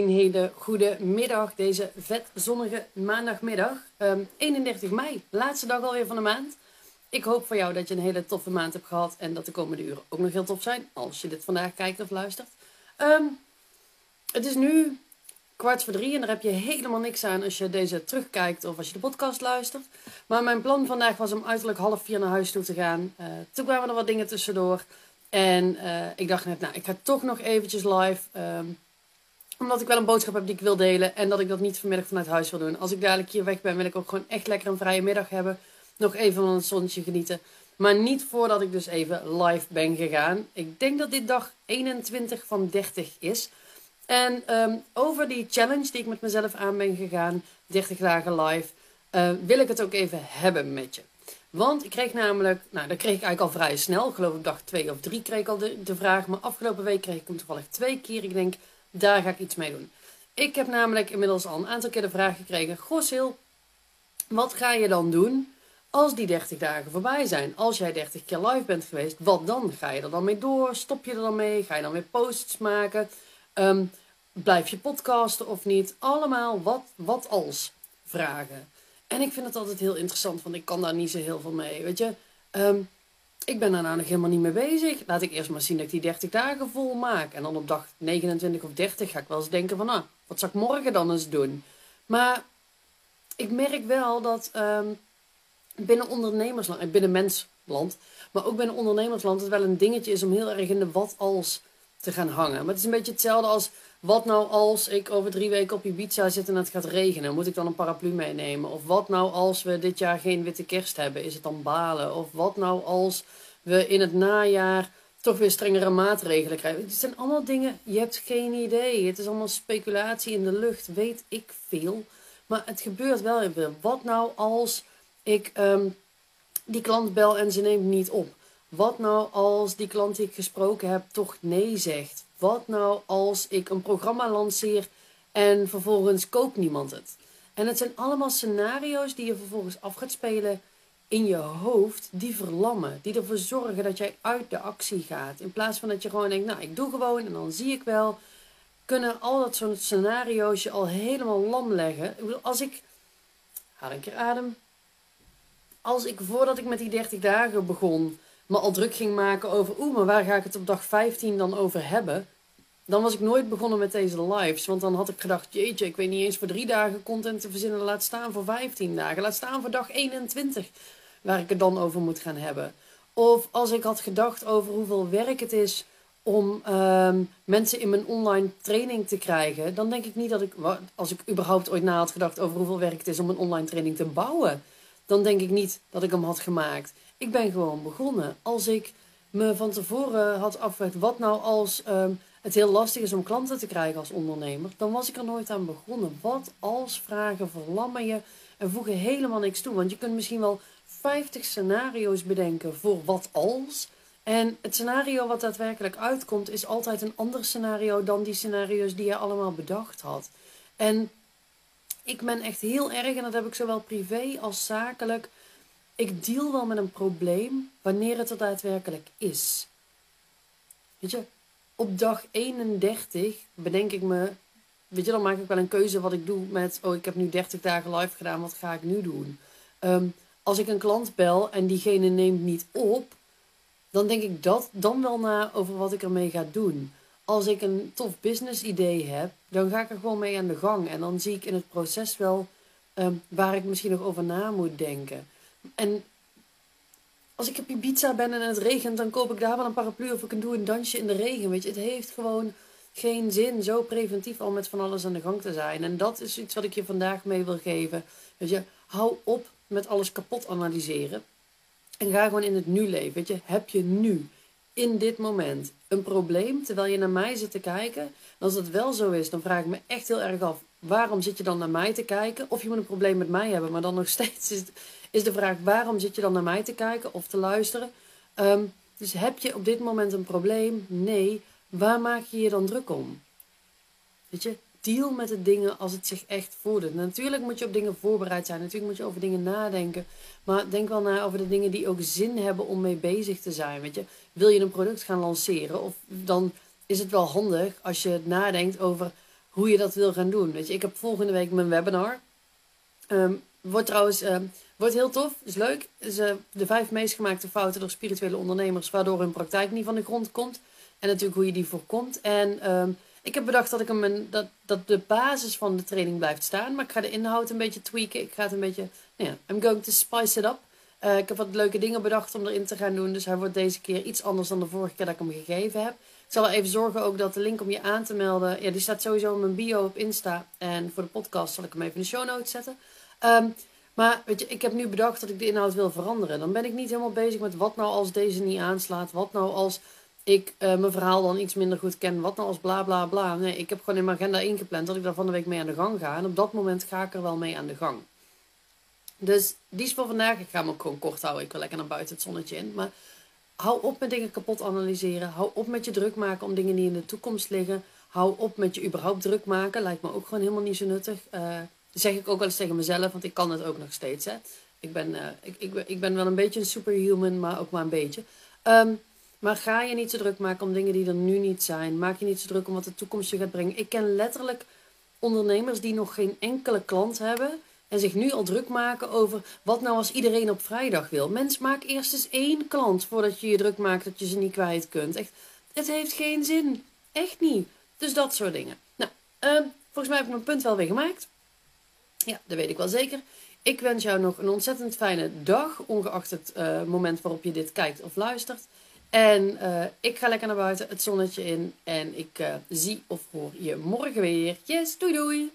Een hele goede middag, deze vet zonnige maandagmiddag. Um, 31 mei, laatste dag alweer van de maand. Ik hoop voor jou dat je een hele toffe maand hebt gehad en dat de komende uren ook nog heel tof zijn, als je dit vandaag kijkt of luistert. Um, het is nu kwart voor drie en daar heb je helemaal niks aan als je deze terugkijkt of als je de podcast luistert. Maar mijn plan vandaag was om uiterlijk half vier naar huis toe te gaan. Uh, toen kwamen er wat dingen tussendoor. En uh, ik dacht net, nou, ik ga toch nog eventjes live. Um, omdat ik wel een boodschap heb die ik wil delen. En dat ik dat niet vanmiddag vanuit huis wil doen. Als ik dadelijk hier weg ben, wil ik ook gewoon echt lekker een vrije middag hebben. Nog even van het zonnetje genieten. Maar niet voordat ik dus even live ben gegaan. Ik denk dat dit dag 21 van 30 is. En um, over die challenge die ik met mezelf aan ben gegaan, 30 dagen live, uh, wil ik het ook even hebben met je. Want ik kreeg namelijk, nou dat kreeg ik eigenlijk al vrij snel. Geloof ik dag twee of drie kreeg ik al de, de vraag. Maar afgelopen week kreeg ik hem toevallig twee keer. Ik denk, daar ga ik iets mee doen. Ik heb namelijk inmiddels al een aantal keer de vraag gekregen. Goh wat ga je dan doen als die 30 dagen voorbij zijn? Als jij 30 keer live bent geweest, wat dan? Ga je er dan mee door? Stop je er dan mee? Ga je dan weer posts maken? Um, blijf je podcasten of niet? Allemaal wat, wat als vragen. En ik vind het altijd heel interessant, want ik kan daar niet zo heel veel mee. Weet je, um, ik ben daar nou nog helemaal niet mee bezig. Laat ik eerst maar zien dat ik die 30 dagen vol maak. En dan op dag 29 of 30 ga ik wel eens denken van, nou, wat zal ik morgen dan eens doen? Maar ik merk wel dat um, binnen ondernemersland, binnen mensland, maar ook binnen ondernemersland, het wel een dingetje is om heel erg in de wat als te gaan hangen. Maar het is een beetje hetzelfde als wat nou als ik over drie weken op Ibiza zit en het gaat regenen? Moet ik dan een paraplu meenemen? Of wat nou als we dit jaar geen witte kerst hebben? Is het dan balen? Of wat nou als we in het najaar toch weer strengere maatregelen krijgen? Het zijn allemaal dingen, je hebt geen idee. Het is allemaal speculatie in de lucht, weet ik veel. Maar het gebeurt wel even. Wat nou als ik um, die klant bel en ze neemt niet op? Wat nou als die klant die ik gesproken heb toch nee zegt? Wat nou als ik een programma lanceer en vervolgens koopt niemand het? En het zijn allemaal scenario's die je vervolgens af gaat spelen in je hoofd, die verlammen. Die ervoor zorgen dat jij uit de actie gaat. In plaats van dat je gewoon denkt, nou ik doe gewoon en dan zie ik wel. Kunnen al dat soort scenario's je al helemaal lam leggen. Ik bedoel, als ik, haal een keer adem. Als ik voordat ik met die 30 dagen begon me al druk ging maken over, oeh, maar waar ga ik het op dag 15 dan over hebben? Dan was ik nooit begonnen met deze lives. Want dan had ik gedacht, jeetje, ik weet niet eens voor drie dagen content te verzinnen. Laat staan voor 15 dagen. Laat staan voor dag 21. Waar ik het dan over moet gaan hebben. Of als ik had gedacht over hoeveel werk het is om um, mensen in mijn online training te krijgen. Dan denk ik niet dat ik, als ik überhaupt ooit na had gedacht over hoeveel werk het is om een online training te bouwen. Dan denk ik niet dat ik hem had gemaakt. Ik ben gewoon begonnen. Als ik me van tevoren had afgevraagd, wat nou als um, het heel lastig is om klanten te krijgen als ondernemer, dan was ik er nooit aan begonnen. Wat als vragen verlammen je en voegen helemaal niks toe. Want je kunt misschien wel 50 scenario's bedenken voor wat als. En het scenario wat daadwerkelijk uitkomt, is altijd een ander scenario dan die scenario's die je allemaal bedacht had. En ik ben echt heel erg, en dat heb ik zowel privé als zakelijk ik deal wel met een probleem wanneer het er daadwerkelijk is. Weet je, op dag 31 bedenk ik me, weet je, dan maak ik wel een keuze wat ik doe met, oh, ik heb nu 30 dagen live gedaan, wat ga ik nu doen? Um, als ik een klant bel en diegene neemt niet op, dan denk ik dat dan wel na over wat ik ermee ga doen. Als ik een tof business idee heb, dan ga ik er gewoon mee aan de gang. En dan zie ik in het proces wel um, waar ik misschien nog over na moet denken. En als ik op Ibiza ben en het regent, dan koop ik daar wel een paraplu of ik doe een dansje in de regen. Weet je, het heeft gewoon geen zin zo preventief al met van alles aan de gang te zijn. En dat is iets wat ik je vandaag mee wil geven. Weet je, hou op met alles kapot analyseren. En ga gewoon in het nu leven. Weet je, heb je nu, in dit moment, een probleem terwijl je naar mij zit te kijken? En als dat wel zo is, dan vraag ik me echt heel erg af: waarom zit je dan naar mij te kijken? Of je moet een probleem met mij hebben, maar dan nog steeds is is de vraag waarom zit je dan naar mij te kijken of te luisteren? Um, dus heb je op dit moment een probleem? Nee. Waar maak je je dan druk om? Weet je, deal met de dingen als het zich echt voordoet. Natuurlijk moet je op dingen voorbereid zijn. Natuurlijk moet je over dingen nadenken. Maar denk wel na over de dingen die ook zin hebben om mee bezig te zijn. Weet je, wil je een product gaan lanceren? Of dan is het wel handig als je nadenkt over hoe je dat wil gaan doen. Weet je, ik heb volgende week mijn webinar. Ehm, wordt trouwens ehm, wordt heel tof, is leuk. Uh, de vijf meest gemaakte fouten door spirituele ondernemers, waardoor hun praktijk niet van de grond komt. En natuurlijk hoe je die voorkomt. En um, ik heb bedacht dat, ik hem dat, dat de basis van de training blijft staan. Maar ik ga de inhoud een beetje tweaken. Ik ga het een beetje, nou ja, I'm going to spice it up. Uh, ik heb wat leuke dingen bedacht om erin te gaan doen. Dus hij wordt deze keer iets anders dan de vorige keer dat ik hem gegeven heb. Ik zal even zorgen ook dat de link om je aan te melden. Ja, die staat sowieso in mijn bio op Insta. En voor de podcast zal ik hem even in de show notes zetten. Um, maar weet je, ik heb nu bedacht dat ik de inhoud wil veranderen. Dan ben ik niet helemaal bezig met wat nou als deze niet aanslaat. Wat nou als ik uh, mijn verhaal dan iets minder goed ken. Wat nou als bla bla bla. Nee, ik heb gewoon in mijn agenda ingepland dat ik daar van de week mee aan de gang ga. En op dat moment ga ik er wel mee aan de gang. Dus die is voor vandaag. Ik ga hem ook gewoon kort houden. Ik wil lekker naar buiten het zonnetje in. Maar hou op met dingen kapot analyseren. Hou op met je druk maken om dingen die in de toekomst liggen. Hou op met je überhaupt druk maken. Lijkt me ook gewoon helemaal niet zo nuttig. Uh, zeg ik ook wel eens tegen mezelf, want ik kan het ook nog steeds. Ik, ben, uh, ik, ik, ben wel een beetje een superhuman, maar ook maar een beetje. Um, maar ga je niet zo druk maken om dingen die er nu niet zijn. Maak je niet zo druk om wat de toekomst je gaat brengen. Ik ken letterlijk ondernemers die nog geen enkele klant hebben. En zich nu al druk maken over wat nou als iedereen op vrijdag wil. Mens, maak eerst eens één klant voordat je je druk maakt dat je ze niet kwijt kunt. Echt, het heeft geen zin. Echt niet. Dus dat soort dingen. Nou, uh, volgens mij heb ik mijn punt wel weer gemaakt. Ja, dat weet ik wel zeker. Ik wens jou nog een ontzettend fijne dag, ongeacht het uh, moment waarop je dit kijkt of luistert. En uh, ik ga lekker naar buiten, het zonnetje in. En ik uh, zie of hoor je morgen weer. Yes, doei doei!